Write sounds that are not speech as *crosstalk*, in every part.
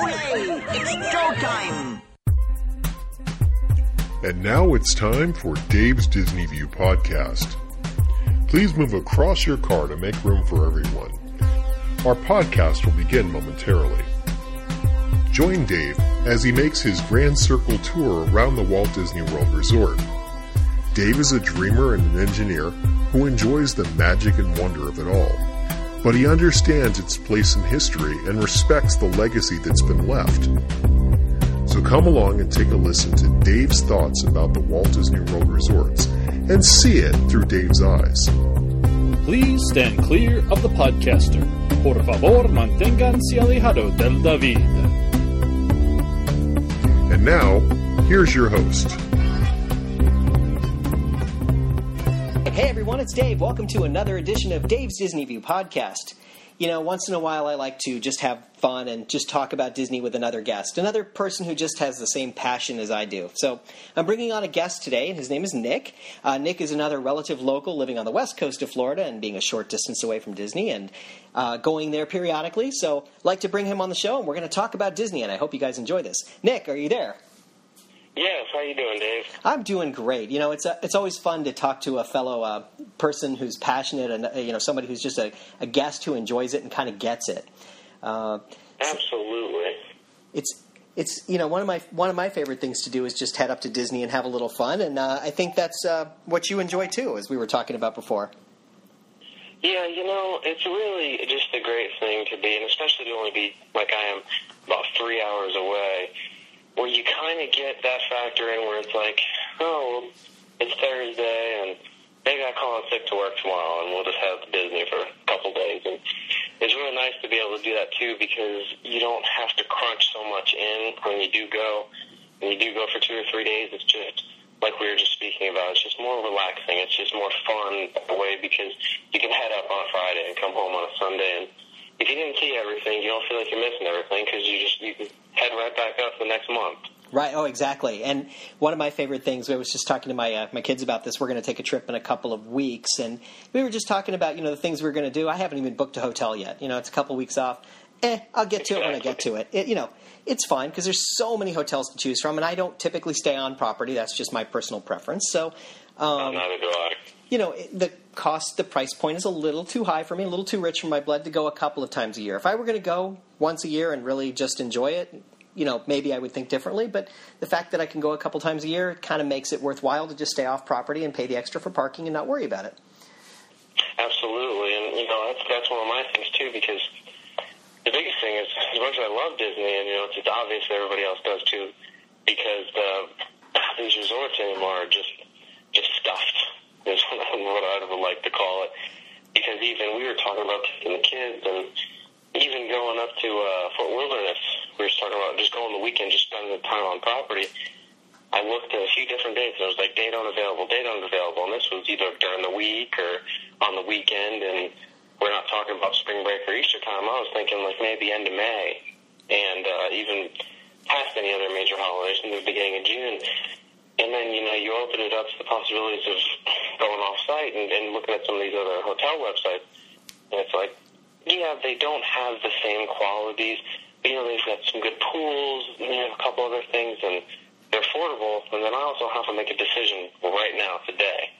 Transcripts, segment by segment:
It's Joe time! And now it's time for Dave's Disney View podcast. Please move across your car to make room for everyone. Our podcast will begin momentarily. Join Dave as he makes his Grand Circle tour around the Walt Disney World Resort. Dave is a dreamer and an engineer who enjoys the magic and wonder of it all, but he understands its place in history and respects the legacy that's been left. So come along and take a listen to Dave's thoughts about the Walt Disney World resorts and see it through Dave's eyes. Please stand clear of the podcaster. Por favor, manténganse alejado del David. And now, here's your host. Hey everyone, it's Dave. Welcome to another edition of Dave's Disney View podcast. You know, once in a while I like to just have fun and just talk about Disney with another guest, another person who just has the same passion as I do. So I'm bringing on a guest today, and his name is Nick. Uh, Nick is another relative local living on the west coast of Florida and being a short distance away from Disney and uh, going there periodically. So I'd like to bring him on the show, and we're going to talk about Disney, and I hope you guys enjoy this. Nick, are you there? Yes, how you doing, Dave? I'm doing great. You know, it's a, it's always fun to talk to a fellow uh, person who's passionate and uh, you know somebody who's just a, a guest who enjoys it and kind of gets it. Uh, Absolutely. It's it's you know one of my one of my favorite things to do is just head up to Disney and have a little fun, and uh, I think that's uh, what you enjoy too, as we were talking about before. Yeah, you know, it's really just a great thing to be, and especially to only be like I am about three hours away where you kind of get that factor in where it's like, oh, it's Thursday and maybe I call in sick to work tomorrow and we'll just have Disney for a couple days. And it's really nice to be able to do that too because you don't have to crunch so much in when you do go. When you do go for two or three days, it's just like we were just speaking about. It's just more relaxing. It's just more fun in a way because you can head up on a Friday and come home on a Sunday and if you didn't see everything, you don't feel like you're missing everything because you just you head right back up the next month. Right. Oh, exactly. And one of my favorite things, I was just talking to my uh, my kids about this. We're going to take a trip in a couple of weeks, and we were just talking about you know the things we are going to do. I haven't even booked a hotel yet. You know, it's a couple weeks off. Eh, I'll get to exactly. it when I get to it. it you know, it's fine because there's so many hotels to choose from, and I don't typically stay on property. That's just my personal preference. So, um, neither do I. You know, the cost, the price point is a little too high for me, a little too rich for my blood to go a couple of times a year. If I were going to go once a year and really just enjoy it, you know, maybe I would think differently. But the fact that I can go a couple times a year kind of makes it worthwhile to just stay off property and pay the extra for parking and not worry about it. Absolutely, and you know that's that's one of my things too because the biggest thing is as much as I love Disney, and you know it's, it's obvious that everybody else does too, because the, these resorts anymore are just just stuffed is what I would like to call it. Because even we were talking about taking the kids and even going up to uh, Fort Wilderness, we were talking about just going the weekend, just spending the time on property. I looked at a few different dates, and it was like date unavailable, date unavailable, and this was either during the week or on the weekend, and we're not talking about spring break or Easter time. I was thinking like maybe end of May, and uh, even past any other major holidays in the beginning of June. And then, you know, you open it up to the possibilities of going off site and, and looking at some of these other hotel websites. And it's like, yeah, they don't have the same qualities. You know, they've got some good pools and they have a couple other things and they're affordable. And then I also have to make a decision right now, today.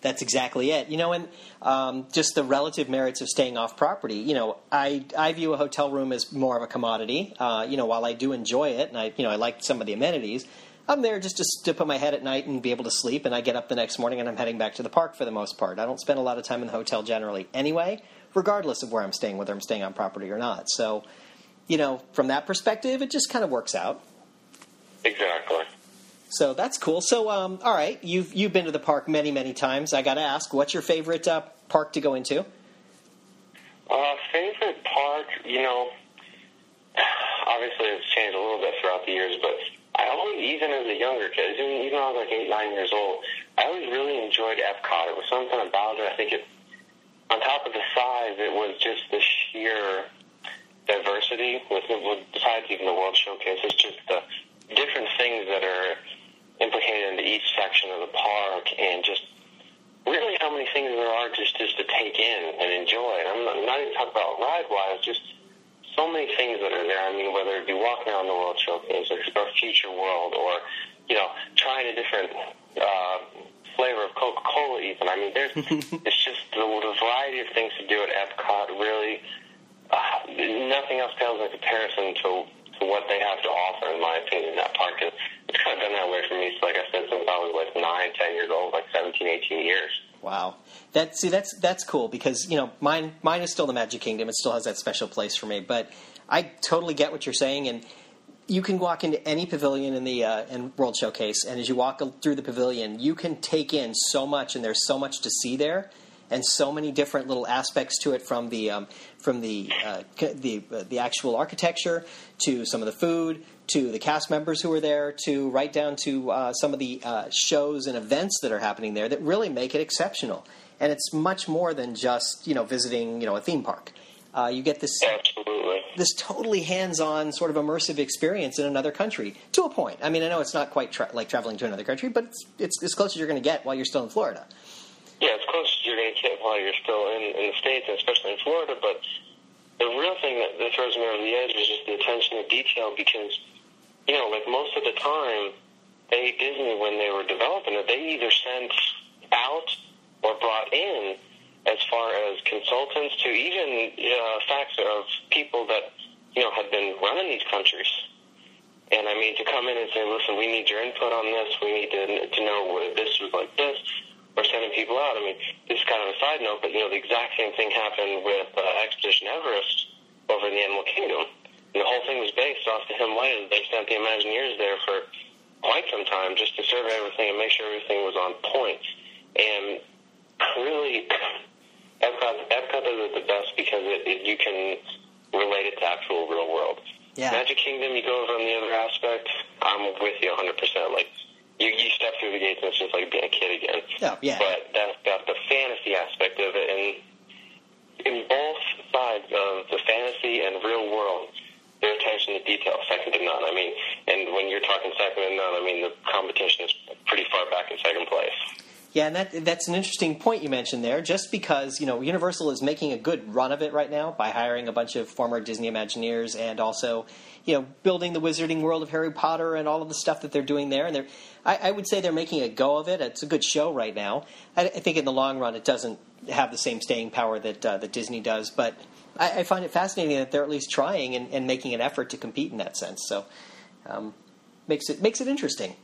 That's exactly it. You know, and um, just the relative merits of staying off property. You know, I I view a hotel room as more of a commodity. Uh, you know, while I do enjoy it, and I you know I like some of the amenities, I'm there just to, to put my head at night and be able to sleep, and I get up the next morning and I'm heading back to the park for the most part. I don't spend a lot of time in the hotel generally anyway, regardless of where I'm staying, whether I'm staying on property or not. So, you know, from that perspective, it just kind of works out. Exactly. So that's cool. So, um, all right, you've you've been to the park many many times. I got to ask, what's your favorite uh, park to go into? Uh, favorite park, you know, *sighs* obviously it's changed a little bit throughout the years, but I always, even as a younger kid, even, even when I was like eight, nine years old, I always really enjoyed Epcot. It was something about it. I think it, on top of the size, it was just the sheer diversity with, with besides even the World Showcase. It's just the different things that are implicated into each section of the park, and just really how many things there are just just to take in and enjoy. And I'm not, I'm not even talking about ride wise, just so many things that are there. I mean, whether it be walking around the World Showcase or Future World or, you know, trying a different uh, flavor of Coca Cola, even. I mean, there's *laughs* it's just the, the variety of things to do at Epcot really. Uh, nothing else pales in comparison to to what they have to offer, in my opinion, in that park. And it's kind of been that way for me, like I said, since I was like nine, ten years old, like 17, 18 years. Wow, that see that's that's cool because you know mine mine is still the Magic Kingdom. It still has that special place for me. But I totally get what you're saying, and you can walk into any pavilion in the uh, in World Showcase, and as you walk through the pavilion, you can take in so much, and there's so much to see there, and so many different little aspects to it from the um, from the uh, the uh, the actual architecture to some of the food to the cast members who are there to right down to uh, some of the uh, shows and events that are happening there that really make it exceptional. And it's much more than just you know visiting you know a theme park. Uh, you get this Absolutely. this totally hands-on sort of immersive experience in another country to a point. I mean, I know it's not quite tra- like traveling to another country, but it's, it's as close as you're going to get while you're still in Florida. Yeah, it's close as you're going to get while you're still in, in the States, and especially in Florida. But the real thing that, that throws me over the edge is just the attention to detail because, you know, like most of the time, they Disney, when they were developing it, they either sent out or brought in as far as consultants to even uh, facts of people that, you know, had been running these countries. And I mean, to come in and say, listen, we need your input on this. We need to, to know what this was like this. Or sending people out. I mean, this is kind of a side note, but you know, the exact same thing happened with uh, Expedition Everest over in the Animal Kingdom. The whole thing was based off the Himalayas. They sent the Imagineers there for quite some time just to survey everything and make sure everything was on point. And really, Epcot, Epcot does it the best because it, it, you can relate it to actual real world. Yeah. Magic Kingdom, you go over on the other aspect. I'm with you 100%. Like you, you step through the gates and it's just like being a kid again. Oh, yeah. But that's got the fantasy aspect of it, and in both sides of the fantasy and real world, their attention to detail second to none. I mean, and when you're talking second to none, I mean the competition is pretty far back in second place. Yeah, and that that's an interesting point you mentioned there. Just because you know Universal is making a good run of it right now by hiring a bunch of former Disney Imagineers and also you know building the Wizarding World of Harry Potter and all of the stuff that they're doing there, and they're I, I would say they're making a go of it. It's a good show right now. I, I think in the long run it doesn't have the same staying power that uh, that Disney does, but I, I find it fascinating that they're at least trying and, and making an effort to compete in that sense. So um, makes it makes it interesting.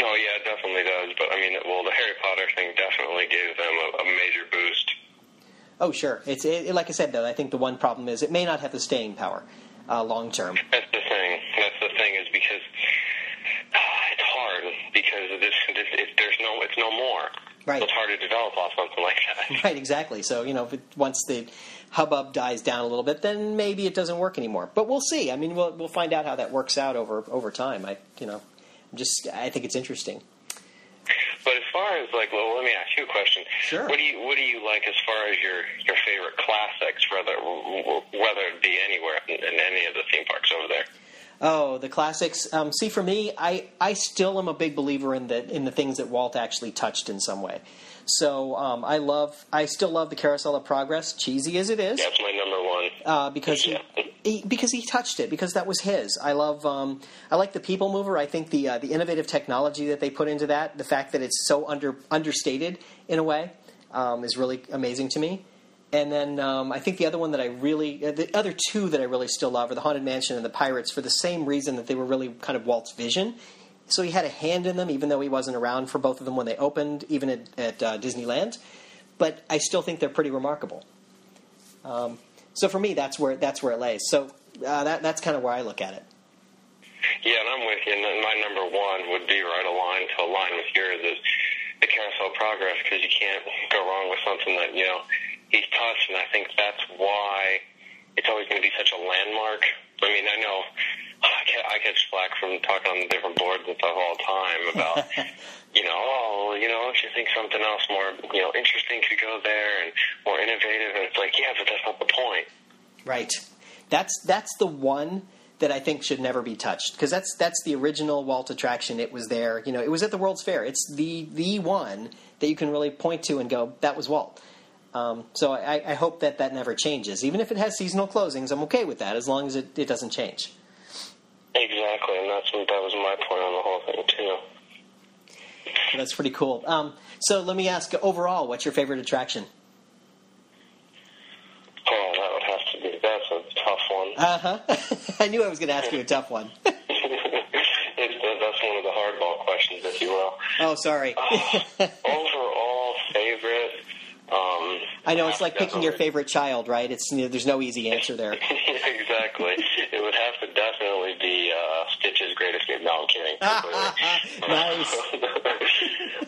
Oh yeah, it definitely does. But I mean, well, the Harry Potter thing definitely gave them a, a major boost. Oh, sure. It's it, like I said though. I think the one problem is it may not have the staying power uh, long term. That's the thing. That's the thing is because uh, *sighs* it's hard because this, this it, there's no it's no more. Right. So it's hard to develop off something like that. *laughs* Right, exactly. So you know, if it, once the hubbub dies down a little bit, then maybe it doesn't work anymore. But we'll see. I mean, we'll we'll find out how that works out over over time. I you know, I'm just I think it's interesting. But as far as like, well, let me ask you a question. Sure. What do you What do you like as far as your your favorite classics, whether whether it be anywhere in, in any of the theme parks over there? Oh, the classics. Um, see, for me, I, I still am a big believer in the in the things that Walt actually touched in some way. So um, I love, I still love the Carousel of Progress, cheesy as it is, That's my number one. uh, because he, he because he touched it because that was his. I love, um, I like the People Mover. I think the uh, the innovative technology that they put into that, the fact that it's so under understated in a way, um, is really amazing to me. And then um, I think the other one that I really, uh, the other two that I really still love are the Haunted Mansion and the Pirates for the same reason that they were really kind of Walt's vision. So he had a hand in them, even though he wasn't around for both of them when they opened, even at, at uh, Disneyland. But I still think they're pretty remarkable. Um, so for me, that's where that's where it lays. So uh, that that's kind of where I look at it. Yeah, and I'm with you. And my number one would be right aligned to align with yours is the Carousel of Progress because you can't go wrong with something that you know he's touched, and I think that's why it's always going to be such a landmark. I mean, I know *laughs* I catch flack from talking on the different boards and stuff all the time about, *laughs* you know, oh, you know, if you think something else more, you know, interesting could go there and more innovative, and it's like, yeah, but that's not the point. Right. That's that's the one that I think should never be touched because that's that's the original Walt attraction. It was there. You know, it was at the World's Fair. It's the the one that you can really point to and go, that was Walt. Um, so I, I hope that that never changes. Even if it has seasonal closings, I'm okay with that as long as it, it doesn't change. Exactly, and that's what, that was my point on the whole thing too. So that's pretty cool. Um, so let me ask overall, what's your favorite attraction? Oh, that would have to be. That's a tough one. Uh huh. *laughs* I knew I was going to ask you a tough one. *laughs* *laughs* it's, that's one of the hardball questions, if you will. oh, sorry. Overall favorite. I know it's like picking your favorite child, right? It's you know, there's no easy answer there. *laughs* exactly. It would have to definitely be uh, Stitch's Greatest Escape. No, I'm kidding. *laughs* nice. *laughs*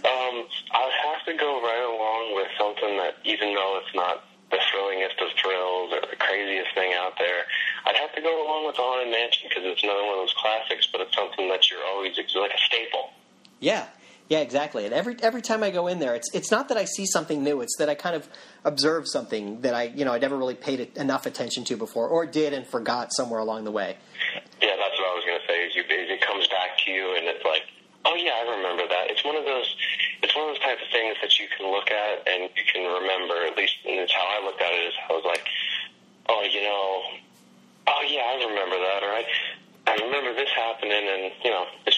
um, I would have to go right along with something that, even though it's not the thrillingest of thrills or the craziest thing out there, I'd have to go along with the Haunted Mansion because it's another one of those classics, but it's something that you're always it's like a staple. Yeah, yeah, exactly. And every every time I go in there, it's it's not that I see something new; it's that I kind of observe something that I you know I never really paid enough attention to before, or did and forgot somewhere along the way. Yeah, that's what I was going to say. You, it comes back to you, and it's like, oh yeah, I remember that. It's one of those, it's one of those types of things that you can look at and you can remember. At least, and it's how I looked at it. Is I was like, oh, you know, oh yeah, I remember that, or I, I remember this happening, and you know, this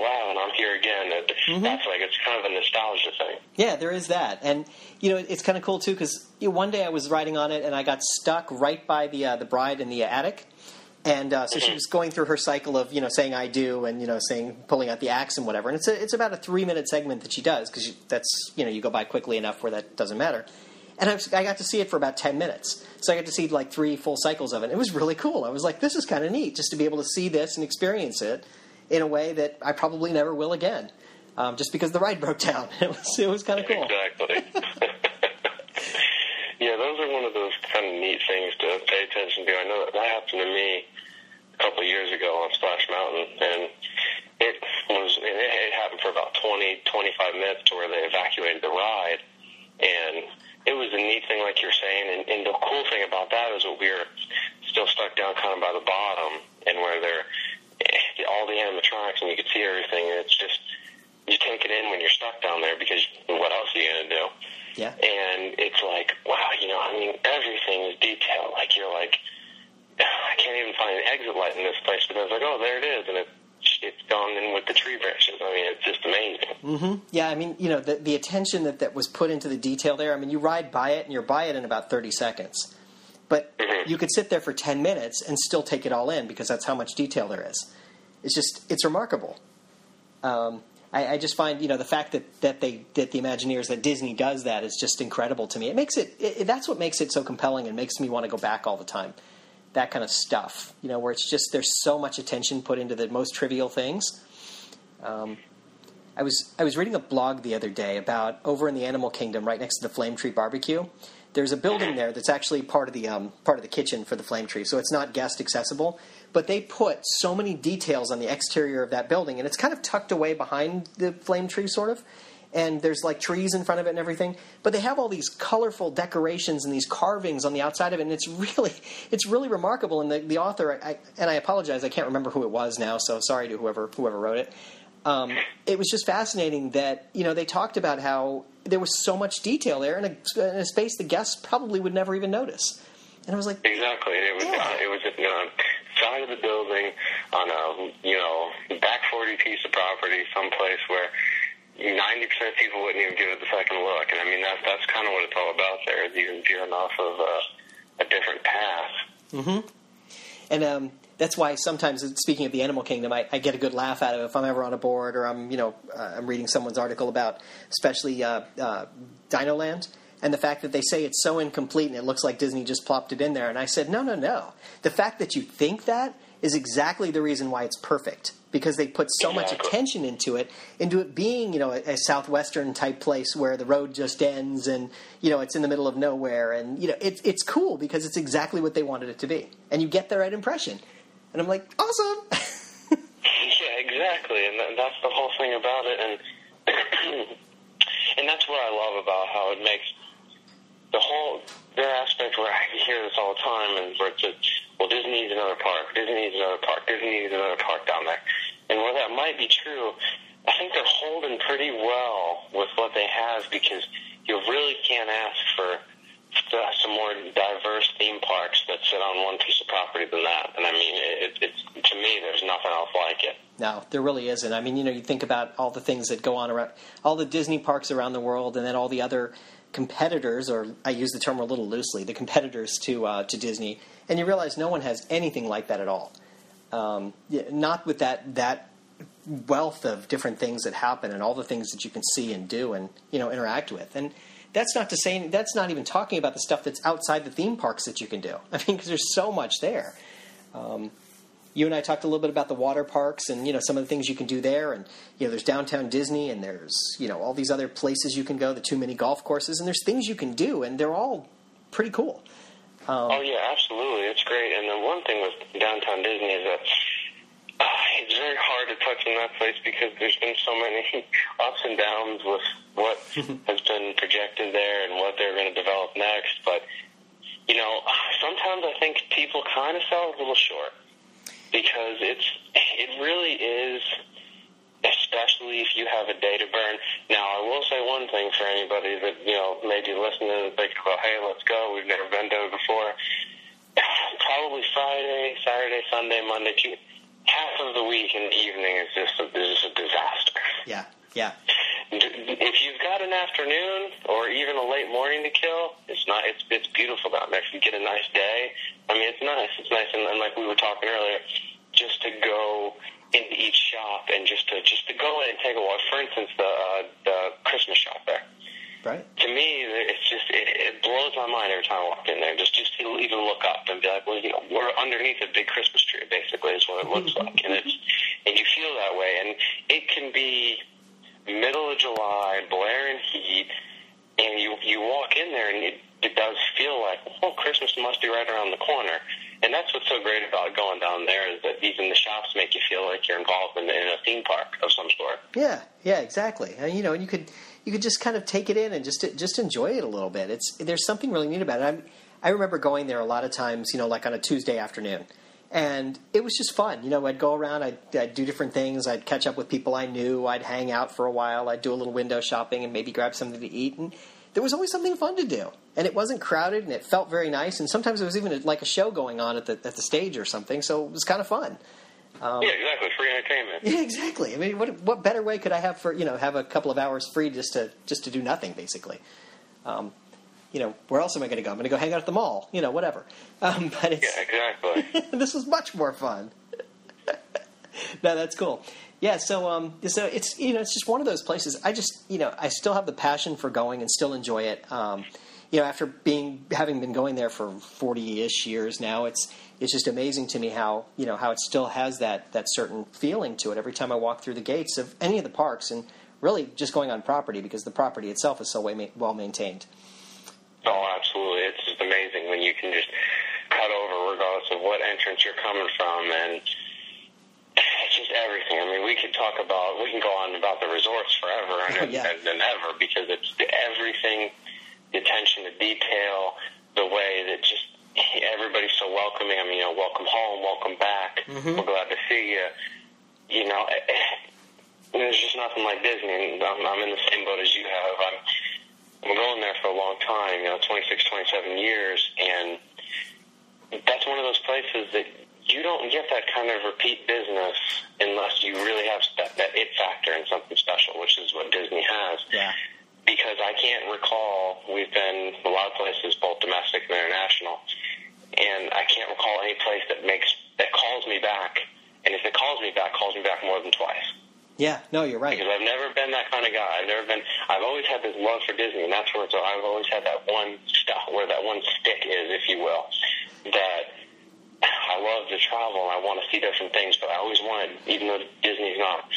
was that was ten years ago. Wow, and I'm here again. And That's like it's kind of a nostalgia thing. Yeah, there is that, and you know it's kind of cool too because you know, one day I was riding on it and I got stuck right by the uh, the bride in the attic, and uh, so she was going through her cycle of you know saying I do and you know saying pulling out the axe and whatever, and it's a, it's about a three minute segment that she does because that's you know you go by quickly enough where that doesn't matter. And I, was, I got to see it for about 10 minutes. So I got to see like three full cycles of it. It was really cool. I was like, this is kind of neat just to be able to see this and experience it in a way that I probably never will again. Um, just because the ride broke down. *laughs* It was, it was kind of cool. Exactly. *laughs* yeah, those are one of those kind of neat things to pay attention to. I know that, that happened to me a couple of years ago on Splash Mountain, and it was it, it happened for about twenty twenty five minutes to where they evacuated the ride, and it was a neat thing, like you're saying. And, and the cool thing about that is that we were still stuck down kind of by the bottom, and where they're all the animatronics, and you could see everything. And it's just you take it in when you're stuck down there because what else are you gonna do? Yeah. and it's like, wow, you know, I mean, everything is detailed. Like you're like, *sighs* I can't even find an exit light in this place, but I was like, oh, there it is, and it, it's gone in with the tree branches. I mean, it's just amazing. Mm-hmm. Yeah, I mean, you know, the, the attention that, that was put into the detail there. I mean, you ride by it and you're by it in about 30 seconds. But you could sit there for 10 minutes and still take it all in because that's how much detail there is. It's just, it's remarkable. Um, I, I just find, you know, the fact that, that they, that the Imagineers, that Disney does that is just incredible to me. It makes it, it, that's what makes it so compelling and makes me want to go back all the time. That kind of stuff, you know, where it's just, there's so much attention put into the most trivial things. I was I was reading a blog the other day about over in the Animal Kingdom, right next to the Flame Tree Barbecue. There's a building there that's actually part of the um, part of the kitchen for the Flame Tree, so it's not guest accessible. But they put so many details on the exterior of that building, and it's kind of tucked away behind the Flame Tree, sort of. And there's like trees in front of it and everything, but they have all these colorful decorations and these carvings on the outside of it, and it's *laughs* really, it's really remarkable. And the, the author, I, and I apologize, I can't remember who it was now, so sorry to whoever whoever wrote it um, it was just fascinating that you know they talked about how there was so much detail there in a, in a space the guests probably would never even notice. And I was like, Exactly. It was Yeah. uh, it was you know, side of the building on a you know back forty piece of property, someplace where ninety percent of people wouldn't even give it the second look. And I mean that's that's kind of what it's all about. There, is you veering off of uh, a different path. mhm and um, that's why sometimes, speaking of the animal kingdom, I, I get a good laugh out of it if I'm ever on a board or I'm you know uh, I'm reading someone's article about, especially uh, uh, Dino Land. And the fact that they say it's so incomplete and it looks like Disney just plopped it in there. And I said, no, no, no. The fact that you think that is exactly the reason why it's perfect because they put so much attention into it, into it being you know a, a southwestern type place where the road just ends and you know it's in the middle of nowhere and you know it's it's cool because it's exactly what they wanted it to be, and you get the right impression. And I'm like, awesome. *laughs* Yeah, exactly, and that, that's the whole thing about it, and *coughs* and that's what I love about how it makes the whole their aspect where I hear this all the time, and where it's a, well, Disney needs another park, Disney needs another park, Disney needs another park down there, and while that might be true, I think they're holding pretty well with what they have because you really can't ask for some more diverse theme parks that sit on one piece of property than that. And I mean, it, it's to me, there's nothing else like it. No, there really isn't. I mean, you know, you think about all the things that go on around all the Disney parks around the world, and then all the other competitors, or I use the term a little loosely, the competitors to uh, to Disney, and you realize no one has anything like that at all. Um, not with that that wealth of different things that happen and all the things that you can see and do and you know interact with. And that's not to say that's not even talking about the stuff that's outside the theme parks that you can do. *laughs* I mean because there's so much there. Um, you and i talked a little bit about the water parks and you know some of the things you can do there. And you know there's downtown disney and there's you know all these other places you can go the too many golf courses. And there's things you can do and they're all pretty cool. Um, oh yeah absolutely. It's great. And the one thing with downtown disney is that uh, it's very hard to touch in that place because there's been so many *laughs* ups and downs with what *laughs* has been projected there and what they're going to develop next. But you know, sometimes I think people kind of sell a little short because it's it really is especially if you have a day to burn. Now, I will say one thing for anybody that you know maybe listening and thinking, "Well, hey, let's go. We've never been there before." *clears throat* Probably Friday, Saturday, Sunday, Monday, Tuesday half of the week and the evening is just a, is just a disaster. Yeah, yeah. If you've got an afternoon or even a late morning to kill, it's not. It's it's beautiful down there. If you get a nice day, I mean, it's nice. It's nice, and, and like we were talking earlier, just to go into each shop and just to just to go in and take a walk. For instance, the uh, the Christmas shop there. Right. To me, it's just it, it blows my mind every time I walk in there. Just just to even look up and be like, well, you know, we're underneath a big Christmas tree. Basically, is what it looks *laughs* like, and it's and you feel that way. And it can be middle of July, blaring heat, and you you walk in there and it it does feel like, oh, Christmas must be right around the corner. And that's what's so great about going down there is that even the shops make you feel like you're involved in, in a theme park of some sort. Yeah, yeah, exactly. And, you know, you could you could just kind of take it in and just just enjoy it a little bit. It's there's something really neat about it. I'm, I remember going there a lot of times, you know, like on a Tuesday afternoon, and it was just fun. You know, I'd go around, I'd, I'd do different things, I'd catch up with people I knew, I'd hang out for a while, I'd do a little window shopping, and maybe grab something to eat, and there was always something fun to do, and it wasn't crowded, and it felt very nice, and sometimes there was even like a show going on at the at the stage or something, so it was kind of fun. Um, yeah, exactly. Free entertainment. Yeah, *laughs* exactly. I mean, what what better way could I have for you know have a couple of hours free just to just to do nothing basically? Um, you know, where else am I going to go? I'm going to go hang out at the mall. You know, whatever. Um, *laughs* but it's yeah, exactly. *laughs* this was much more fun. *laughs* no, that's cool. Yeah, so um, so it's you know it's just one of those places. I just you know I still have the passion for going and still enjoy it. Um, you know, after being having been going there for forty ish years now, it's it's just amazing to me how you know how it still has that that certain feeling to it every time I walk through the gates of any of the parks, and really just going on property because the property itself is so well maintained. Oh, absolutely! It's just amazing when you can just cut over regardless of what entrance you're coming from, and it's just everything. I mean, we could talk about we can go on about the resorts forever and, *laughs* yeah. and, and ever because it's everything, the attention to detail, the way that just everybody's so welcoming. I mean, you know, welcome home, welcome back. Mm-hmm. We're glad to see you. You know, *laughs* there's just nothing like Disney. I'm, I'm in the same boat as you have. I'm I'm going there for a long time. You know, 26, 27 years, and that's one of those places that you don't get that kind of repeat business unless you really have that, that it factor in something special, which is what Disney has. Yeah. Because I can't recall, we've been a lot of places, both domestic and international, and I can't recall any place that makes that calls me back. And if it calls me back, calls me back more than twice. Yeah, no, you're right. Because I've never been that kind of guy. I've never been. I've always had this love for Disney, and that's where it's, I've always had that one stuff where that one stick is, if you will. That I love to travel and I want to see different things, but I always wanted, even though Disney's not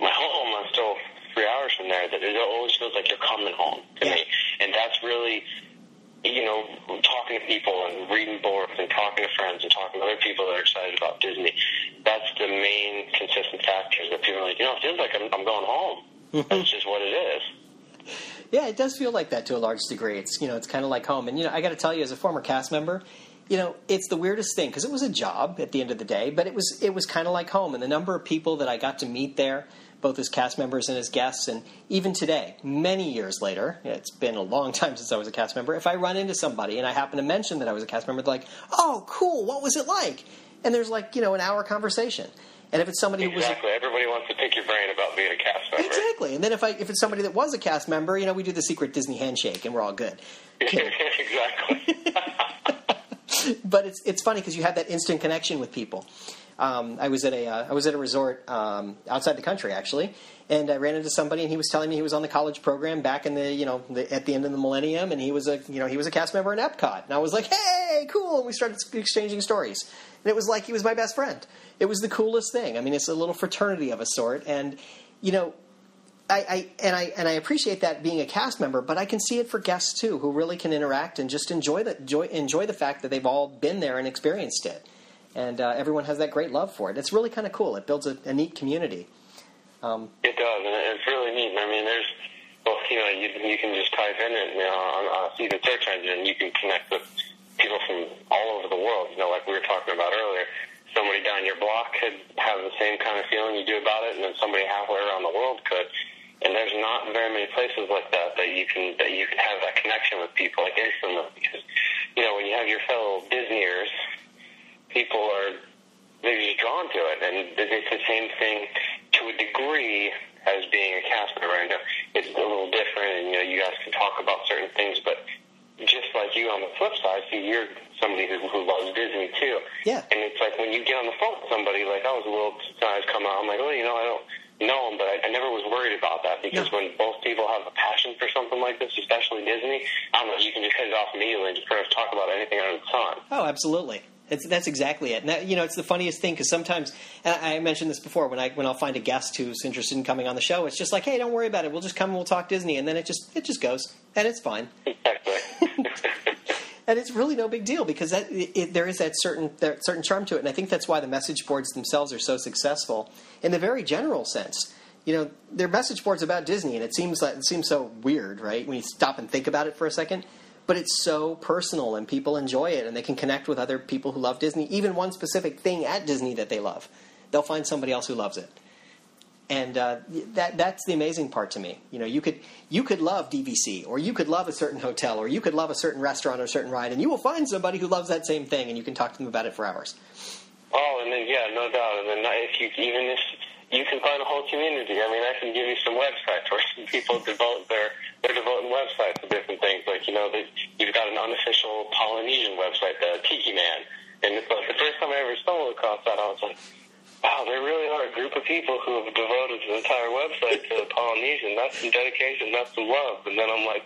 my *laughs* home, I'm still three hours from there. That it always feels like you're coming home to yeah. me, and that's really you know, talking to people and reading boards and talking to friends and talking to other people that are excited about Disney, that's the main consistent factor that people are like, you know, it feels like I'm, I'm going home. Mm-hmm. That's just what it is. Yeah, it does feel like that to a large degree. It's you know, it's kind of like home. And you know, I got to tell you, as a former cast member, you know, it's the weirdest thing because it was a job at the end of the day, but it was it was kind of like home. And the number of people that I got to meet there, both as cast members and as guests. And even today, many years later, it's been a long *laughs* time since I was a cast member. If I run into somebody and I happen to mention that I was a cast member, they're like, "Oh, cool! What was it like?" And there's like you know an hour conversation. And if it's somebody who was Exactly. Everybody wants to pick your brain about being a cast member. exactly, and then if I if it's somebody that was a cast member, you know, we do the secret Disney handshake, and we're all good. *laughs* exactly. *laughs* but it's it's funny because you have that instant connection with people. Um, I was at a uh, I was at a resort um, outside the country actually, and I ran into somebody and he was telling me he was on the college program back in the you know the, at the end of the millennium, and he was a you know he was a cast member in Epcot, and I was like, hey, cool, and we started exchanging stories, and it was like he was my best friend. It was the coolest thing. I mean, it's a little fraternity of a sort, and you know. I, I and I and I appreciate that being a cast member, but I can see it for guests too, who really can interact and just enjoy the enjoy, enjoy the fact that they've all been there and experienced it, and uh, everyone has that great love for it. It's really kind of cool. It builds a, a neat community. Um, It does, and it's really neat. I mean, there's, well, you know, you, you can just type in it, you know, on, on see search engine, and you can connect with people from all over the world. You know, like we were talking about earlier. Somebody down your block could have the same kind of feeling you do about it, and then somebody halfway around the world could. And there's not very many places like that that you can that you can have that connection with people like instantly. Because you know, when you have your fellow Disneyers, people are they're just drawn to it, and it's the same thing to a degree as being a cast member. I know it's a little different, and you know, you guys can talk about certain things, but just like you on the flip side, see, you're somebody who, who loves Disney too. Yeah. And it's like when you get on the phone with somebody, like I was a little surprised come out. I'm like, oh, you know, I don't know him, but I, I never was worried about that because No. when both people have a passion for something like this, especially Disney, I don't know, you can just hit it off immediately and just pretty much talk about anything under the sun. Oh, absolutely. It's, that's exactly it. And that, you know, it's the funniest thing because sometimes and I mentioned this before when I when I'll find a guest who's interested in coming on the show, it's just like, hey, don't worry about it. We'll just come and we'll talk Disney, and then it just it just goes and it's fine. *laughs* Exactly. and it's really no big deal because that it, there is that certain that certain charm to it, and I think that's why the message boards themselves are so successful in the very general sense. You know, they're message boards about Disney, and it seems like it seems so weird, right? When you stop and think about it for a second, but it's so personal, and people enjoy it, and they can connect with other people who love Disney, even one specific thing at Disney that they love. They'll find somebody else who loves it and uh, that that's the amazing part to me. You know, you could you could love DVC, or you could love a certain hotel, or you could love a certain restaurant or a certain ride, and you will find somebody who loves that same thing, and you can talk to them about it for hours. Oh, and then yeah, no doubt. And then if you even if you can find a whole community. I mean, I can give you some websites where some people devote their they're devoting websites to different things. Like you know, they, you've got an unofficial Polynesian website, the Tiki Man, and it's like the first time I ever stumbled across that, I was like. Wow, there really are a group of people who have devoted the entire website to Polynesian. That's some dedication. That's some love. And then I'm like,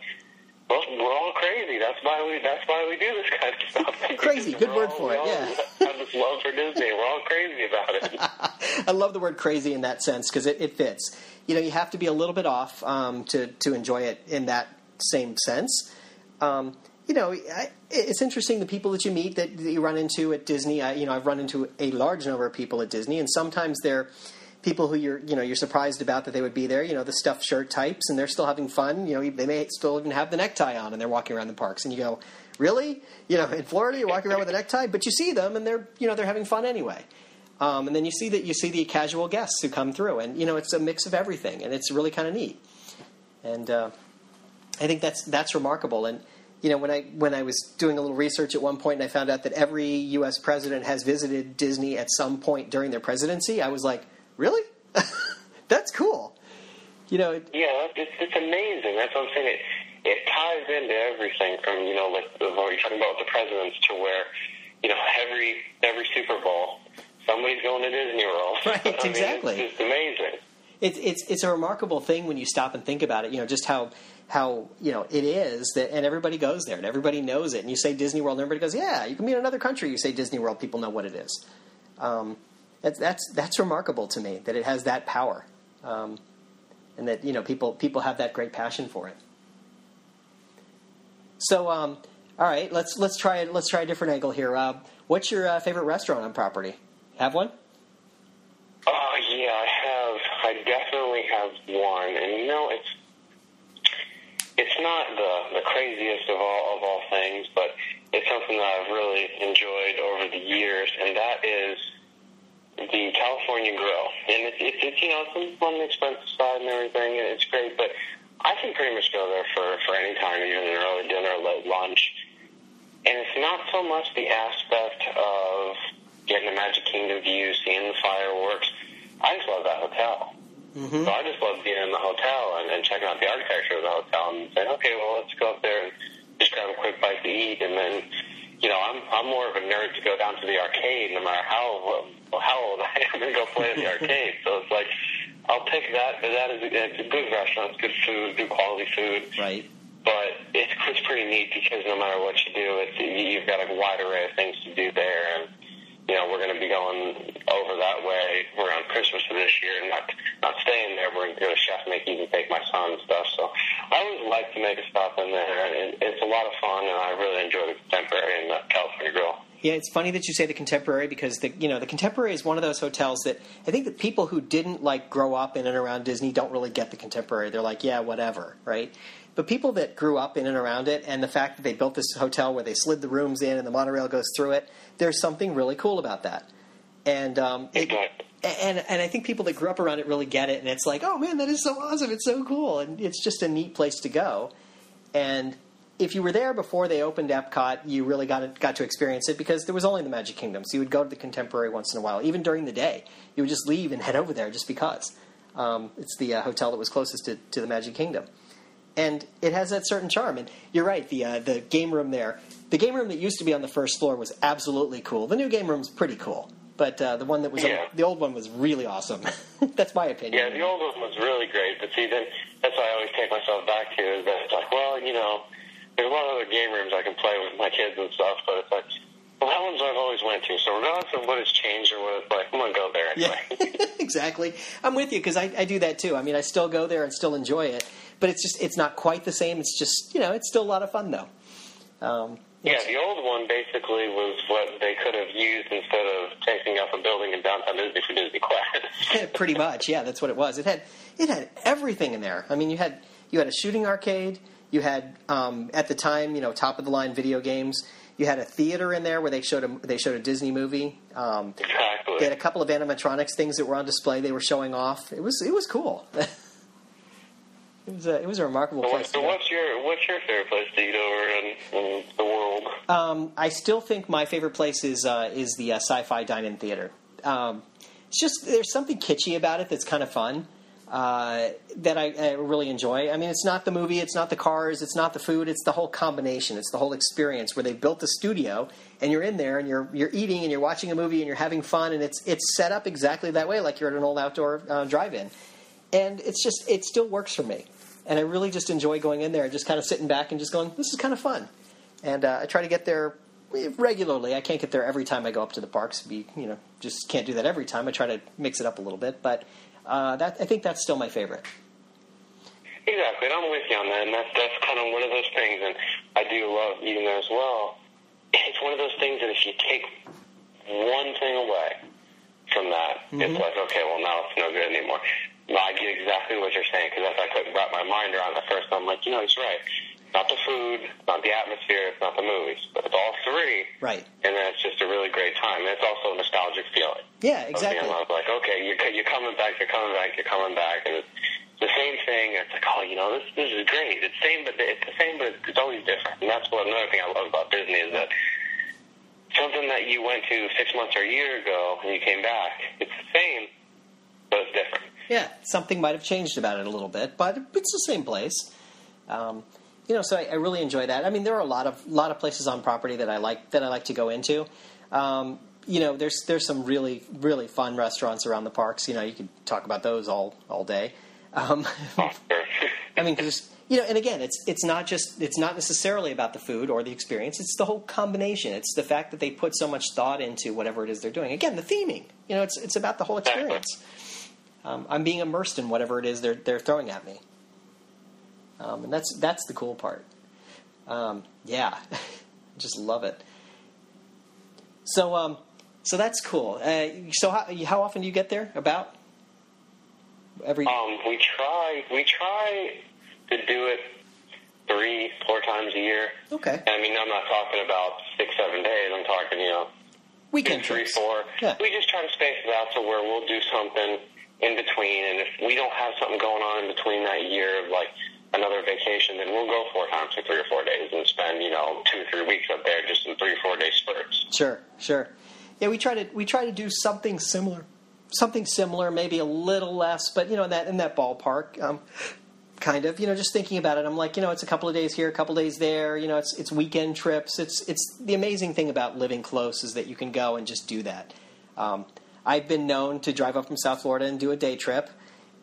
well, we're all crazy. That's why we. That's why we do this kind of stuff. *laughs* Crazy, good word all- for it, all yeah. Have this love for Disney. We're all crazy about it. *laughs* I love the word crazy in that sense because it, it fits. You know, you have to be a little bit off um, to to enjoy it in that same sense. Um, you know, I, it's interesting the people that you meet that, that you run into at Disney. I, you know, I've run into a large number of people at Disney, and sometimes they're people who you're you know you're surprised about that they would be there. You know, the stuffed shirt types, and they're still having fun. You know, they may still even have the necktie on, and they're walking around the parks, and you go, really? You know, in Florida, you're walking around with a necktie, but you see them, and they're you know they're having fun anyway. Um, and then you see that you see the casual guests who come through, and you know it's a mix of everything, and it's really kind of neat. And uh, I think that's that's remarkable. And you know, when I when I was doing a little research at one point, and I found out that every U.S. president has visited Disney at some point during their presidency, I was like, really? *laughs* that's cool. You know, it, Yeah, it's, it's amazing. That's what I'm saying. It, it ties into everything from, you know, like what you're talking about with the presidents to where, you know, every every Super Bowl, somebody's going to Disney World. *laughs* Right, I mean, exactly. It's just amazing. it's it's it's a remarkable thing when you stop and think about it. You know, just how how you know it is that, and everybody goes there, and everybody knows it. And you say Disney World, and everybody goes, "Yeah." You can be in another country, you say Disney World, people know what it is. Um, that's that's that's remarkable to me that it has that power, um, and that you know people people have that great passion for it. So, um, all right, let's let's try let's try a different angle here. Uh, what's your uh, favorite restaurant on property? Have one? Oh yeah, I have. I definitely have one, and you know, it's it's not the the craziest of all of all things, but it's something that I've really enjoyed over the years, and that is the California Grill, and it's it's, it's you know it's on the expensive side and everything, and it's great, but I can pretty much go there for for any time, even an early dinner, late lunch, and it's not so much the aspect of getting the Magic Kingdom view, seeing the fireworks. I just love that hotel. Mm-hmm. So I just love being in the hotel and, and checking out the architecture of the hotel and saying, okay, well, let's go up there and just grab a quick bite to eat, and then, you know, I'm I'm more of a nerd to go down to the arcade, no matter how how old I am, and go play at the arcade. So it's like I'll take that. But that is it's a good restaurant, it's good food, good quality food. Right. But it's it's pretty neat because no matter what you do, it's you've got a wide array of things to do there, and you know we're going to be going over that way around Christmas of this year, and not not staying there. We're going to go to Chef Mickey's and take my son and stuff. So I always like to make a stop in there, and it's a lot of fun, and I really enjoy the contemporary and the California Grill. Yeah, it's funny that you say the contemporary because the you know the contemporary is one of those hotels that I think that people who didn't like grow up in and around Disney don't really get the contemporary. They're like, yeah, whatever, right? But people that grew up in and around it, and the fact that they built this hotel where they slid the rooms in and the monorail goes through it, there's something really cool about that. And um, it, Exactly. And and I think people that grew up around it really get it, and it's like, oh man, that is so awesome! It's so cool, and it's just a neat place to go. And if you were there before they opened Epcot, you really got it, got to experience it because there was only the Magic Kingdom. So you would go to the Contemporary once in a while, even during the day. You would just leave and head over there just because. Um, it's the uh, hotel that was closest to, to the Magic Kingdom, and it has that certain charm. And you're right, the uh, the game room there, the game room that used to be on the first floor was absolutely cool. The new game room's pretty cool, but uh, the one that was Yeah. the old one was really awesome. *laughs* That's my opinion. Yeah, the old one was really great, but see, then that's why I always take myself back to is that it's like, well, you know, there's a lot of other game rooms I can play with my kids and stuff, but it's like, well, that one's I've always went to. So regardless of what has changed or what it's like, I'm gonna go there Yeah, anyway. *laughs* exactly. I'm with you because I, I do that too. I mean, I still go there and still enjoy it, but it's just it's not quite the same. It's just you know, it's still a lot of fun though. Um, Yeah, the old one basically was what they could have used instead of taking up a building in downtown Disney for Disney Quest. *laughs* *laughs* pretty much, yeah, that's what it was. It had it had everything in there. I mean, you had you had a shooting arcade. You had um, at the time, you know, top of the line video games. You had a theater in there where they showed a they showed a Disney movie. Um, exactly. they had a couple of animatronics things that were on display. They were showing off. It was it was cool. *laughs* it was a, it was a remarkable place. so what's your what's your favorite place to eat over in, in the world? Um, I still think my favorite place is uh, is the uh, Sci-Fi Dine-In Theater. Um, it's just there's something kitschy about it that's kind of fun uh, that I, I really enjoy. I mean, it's not the movie, it's not the cars, it's not the food, it's the whole combination, it's the whole experience where they built the studio and you're in there and you're you're eating and you're watching a movie and you're having fun and it's it's set up exactly that way, like you're at an old outdoor uh, drive-in, and it's just it still works for me. And I really just enjoy going in there and just kind of sitting back and just going, this is kind of fun and uh, I try to get there regularly. I can't get there every time I go up to the parks. Be you know, just can't do that every time. I try to mix it up a little bit, but uh, that I think that's still my favorite. Exactly, and I'm with you on that, and that's that's kind of one of those things, and I do love eating there as well. It's one of those things that if you take one thing away from that, it's like, okay, well now it's no good anymore. No, I get exactly what you're saying because as I couldn't wrap my mind around at first, I'm like, you know, he's right. Not the food, not the atmosphere, it's not the movies, but it's all three, Right? and then it's just a really great time. And it's also a nostalgic feeling. Yeah, exactly. being, I was like, okay, you're, you're coming back, you're coming back, you're coming back, and it's the same thing. It's like, oh, you know, this this is great. It's same, but it's the same, but it's always different. And that's what another thing I love about Disney is that something that you went to six months or a year ago and you came back, it's the same, but it's different. Yeah, something might have changed about it a little bit, but it's the same place. Um, you know, so I, I really enjoy that. I mean, there are a lot of lot of places on property that I like that I like to go into. Um, you know, there's there's some really really fun restaurants around the parks. You know, you could talk about those all all day. Um. *laughs* I mean, because you know, and again, it's it's not just it's not necessarily about the food or the experience. It's the whole combination. It's the fact that they put so much thought into whatever it is they're doing. Again, the theming. You know, it's it's about the whole experience. Um, I'm being immersed in whatever it is they're they're throwing at me, um, and that's that's the cool part. Um, yeah, *laughs* just love it. So um, so that's cool. Uh, so how how often do you get there? About every um, we try we try to do it three, four times a year. okay. I mean, I'm not talking about six, seven days. I'm talking, you know, Weekend two, three, trips. four. Yeah. We just try to space it out to where we'll do something in between, and if we don't have something going on in between that year of like another vacation, then we'll go four times for three or four days and spend you know two or three weeks up there just in three or four day spurts. Sure, sure. Yeah, we try to we try to do something similar, something similar, maybe a little less, but you know, in that in that ballpark. Um, kind of, you know, just thinking about it, I'm like, you know, it's a couple of days here, a couple of days there. You know, it's it's weekend trips. It's it's the amazing thing about living close is that you can go and just do that. Um, I've been known to drive up from South Florida and do a day trip.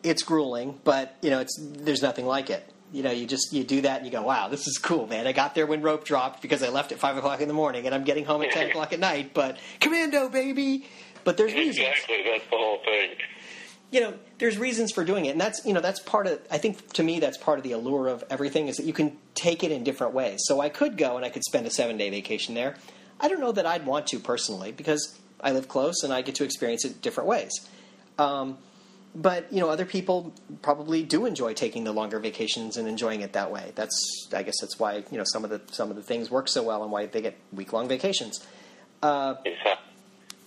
It's grueling, but you know, it's there's nothing like it. You know, you just you do that and you go, wow, this is cool, man. I got there when rope dropped because I left at five o'clock in the morning, and I'm getting home at ten *laughs* o'clock at night. But commando, baby. But there's reasons Exactly, that's the whole thing. you know there's reasons for doing it and that's you know that's part of i think to me that's part of the allure of everything is that you can take it in different ways so i could go and i could spend a seven day vacation there i don't know that i'd want to personally because i live close and i get to experience it different ways. Um, but you know other people probably do enjoy taking the longer vacations and enjoying it that way. That's i guess that's why you know some of the some of the things work so well and why they get week long vacations Exactly.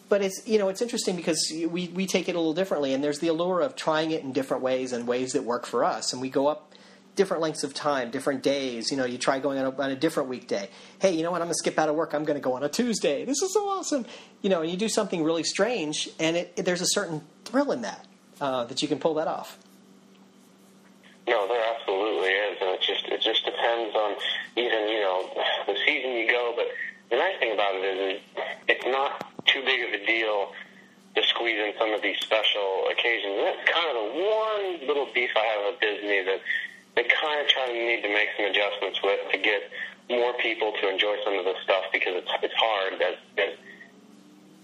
but it's you know it's interesting because we we take it a little differently, and there's the allure of trying it in different ways and ways that work for us, and we go up different lengths of time, different days. You know, you try going on a, on a different weekday. Hey, you know what? I'm going to skip out of work. I'm going to go on a Tuesday. This is so awesome. You know, and you do something really strange, and it, it- there's a certain thrill in that uh, that you can pull that off. No, there absolutely is, and it just it just depends on even you know the season you go. But the nice thing about it is it's not too big of a deal to squeeze in some of these special occasions. And that's kind of the one little beef I have with Disney that they kind of try to need to make some adjustments with to get more people to enjoy some of the stuff because it's it's hard as, as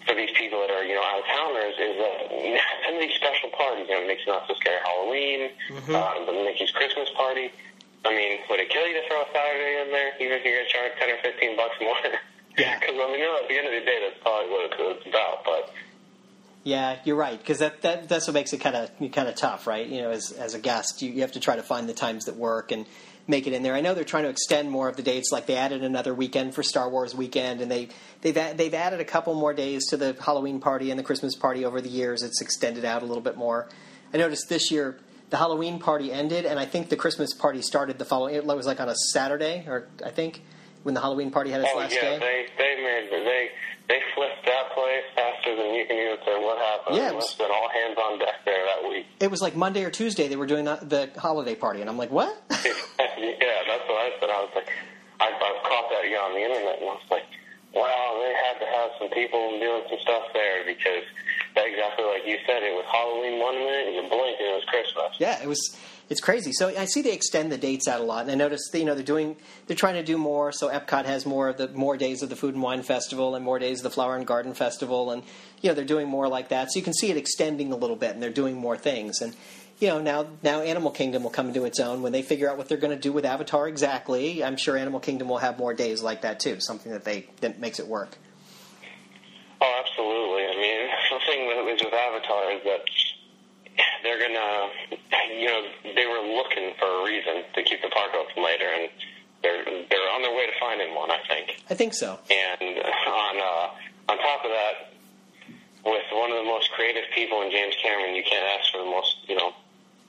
for these people that are, you know, out of towners is that *laughs* some of these special parties, you know, Mickey's Not So Scary Halloween, uh, the Mickey's Christmas party. I mean, would it kill you to throw a Saturday in there, even if you're to charge 10 or 15 bucks more? Yeah. *laughs* Because, I mean, you know, at the end of the day, that's probably what it's about. But, Yeah, you're right because that, that that's what makes it kind of kind of tough, right? You know, as as a guest, you, you have to try to find the times that work and make it in there. I know they're trying to extend more of the dates, like they added another weekend for Star Wars weekend, and they they've they've added a couple more days to the Halloween party and the Christmas party over the years. It's extended out a little bit more. I noticed this year the Halloween party ended, and I think the Christmas party started the following. It was like on a Saturday, or I think when the Halloween party had its oh, last yeah, day. they, they made, they, they flipped that place faster than you can even say what happened. Yeah, it was- must have been all hands on deck there that week. it was like Monday or Tuesday they were doing the, the holiday party, and I'm like, what? *laughs* yeah, that's what I said. I was like, I, I caught that on the internet, and I was like, wow, they had to have some people doing some stuff there because that exactly like you said, it was Halloween one minute, and you blink and it was Christmas. Yeah, it was. It's crazy. So I see they extend the dates out a lot, and I noticed you know they're doing they're trying to do more. So Epcot has more of the more days of the Food and Wine Festival and more days of the Flower and Garden Festival, and you know they're doing more like that. So you can see it extending a little bit, and they're doing more things. And you know now now Animal Kingdom will come into its own when they figure out what they're going to do with Avatar exactly. I'm sure Animal Kingdom will have more days like that too. Something that they that makes it work. Oh, absolutely. I mean, *laughs* the thing is with Avatar is that they're gonna, you know, they were looking for a reason to keep the park open later, and they're they're on their way to finding one, I think. I think so. And on uh, on top of that, with one of the most creative people in James Cameron, you can't ask for the most, you know,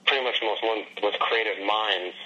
pretty much the most one with creative minds.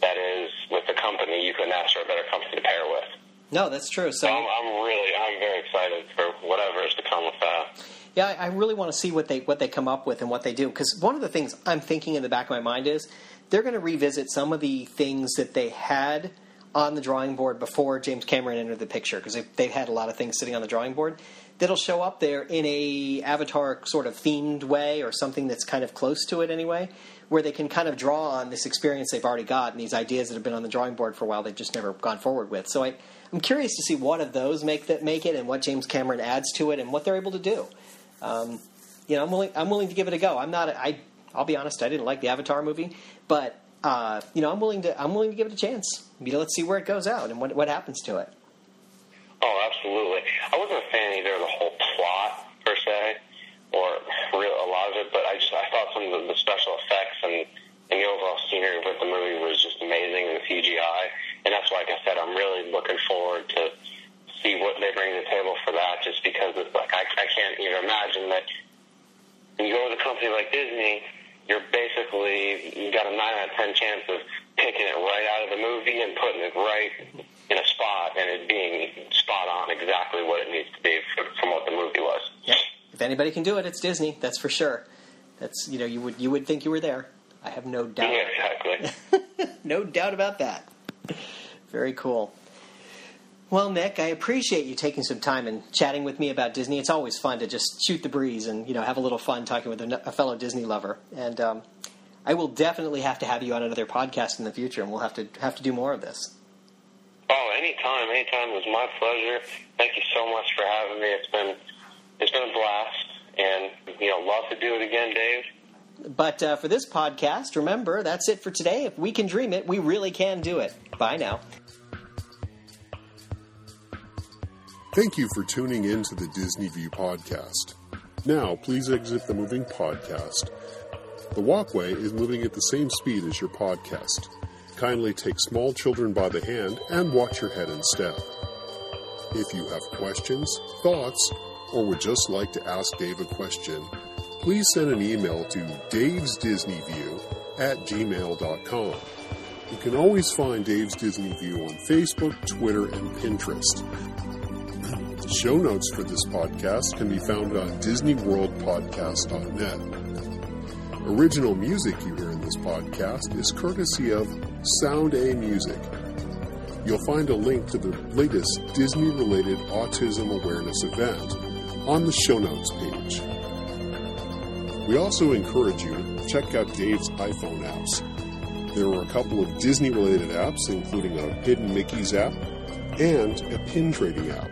That is with the company, you couldn't ask for a better company to pair with. No, that's true. So I'm, I'm really, I'm very excited for whatever is to come with that. Yeah, I I really want to see what they what they come up with and what they do. Because one of the things I'm thinking in the back of my mind is they're going to revisit some of the things that they had on the drawing board before James Cameron entered the picture. Because they've, they've had a lot of things sitting on the drawing board that'll show up there in a Avatar sort of themed way or something that's kind of close to it anyway, where they can kind of draw on this experience they've already got and these ideas that have been on the drawing board for a while they've just never gone forward with. So I, I'm curious to see what of those make that make it and what James Cameron adds to it and what they're able to do um, you know, I'm willing. I'm willing to give it a go. I'm not. I. I'll be honest. I didn't like the Avatar movie, but uh, you know, I'm willing to. I'm willing to give it a chance. You know, let's see where it goes out and what what happens to it. Oh, absolutely. I wasn't a fan either of the whole plot per se, or real a lot of it, but I just I thought some of the, the special effects and, and the overall scenery with the movie was just amazing the CGI, and that's why, like I said, I'm really looking forward to see what they bring to the table for that. Just because it's like I can't even imagine that when you go with a company like Disney, you're basically you got a nine out of ten chance of picking it right out of the movie and putting it right in a spot and it being spot on exactly what it needs to be from what the movie was. Yep. If anybody can do it, it's Disney. That's for sure. That's you know you would you would think you were there. I have no doubt. Yeah, exactly. *laughs* *laughs* no doubt about that. Very cool. Well, Nick, I appreciate you taking some time and chatting with me about Disney. It's always fun to just shoot the breeze and you know have a little fun talking with a, fellow Disney lover. And um, I will definitely have to have you on another podcast in the future, and we'll have to have to do more of this. Oh, anytime, anytime. It was my pleasure. Thank you so much for having me. It's been it's been a blast, and you know, love to do it again, Dave. But uh, for this podcast, remember that's it for today. If we can dream it, we really can do it. Bye now. Thank you for tuning in to the Disney View podcast. Now, please exit the moving podcast. The walkway is moving at the same speed as your podcast. Kindly take small children by the hand and watch your head and step. If you have questions, thoughts, or would just like to ask Dave a question, please send an email to davesdisneyview at gmail.com. You can always find Dave's Disney View on Facebook, Twitter, and Pinterest. Show notes for this podcast can be found on DisneyWorldPodcast.net. Original music you hear in this podcast is courtesy of Sound A Music. You'll find a link to the latest Disney related autism awareness event on the show notes page. We also encourage you to check out Dave's iPhone apps. There are a couple of Disney related apps, including a Hidden Mickey's app and a pin trading app.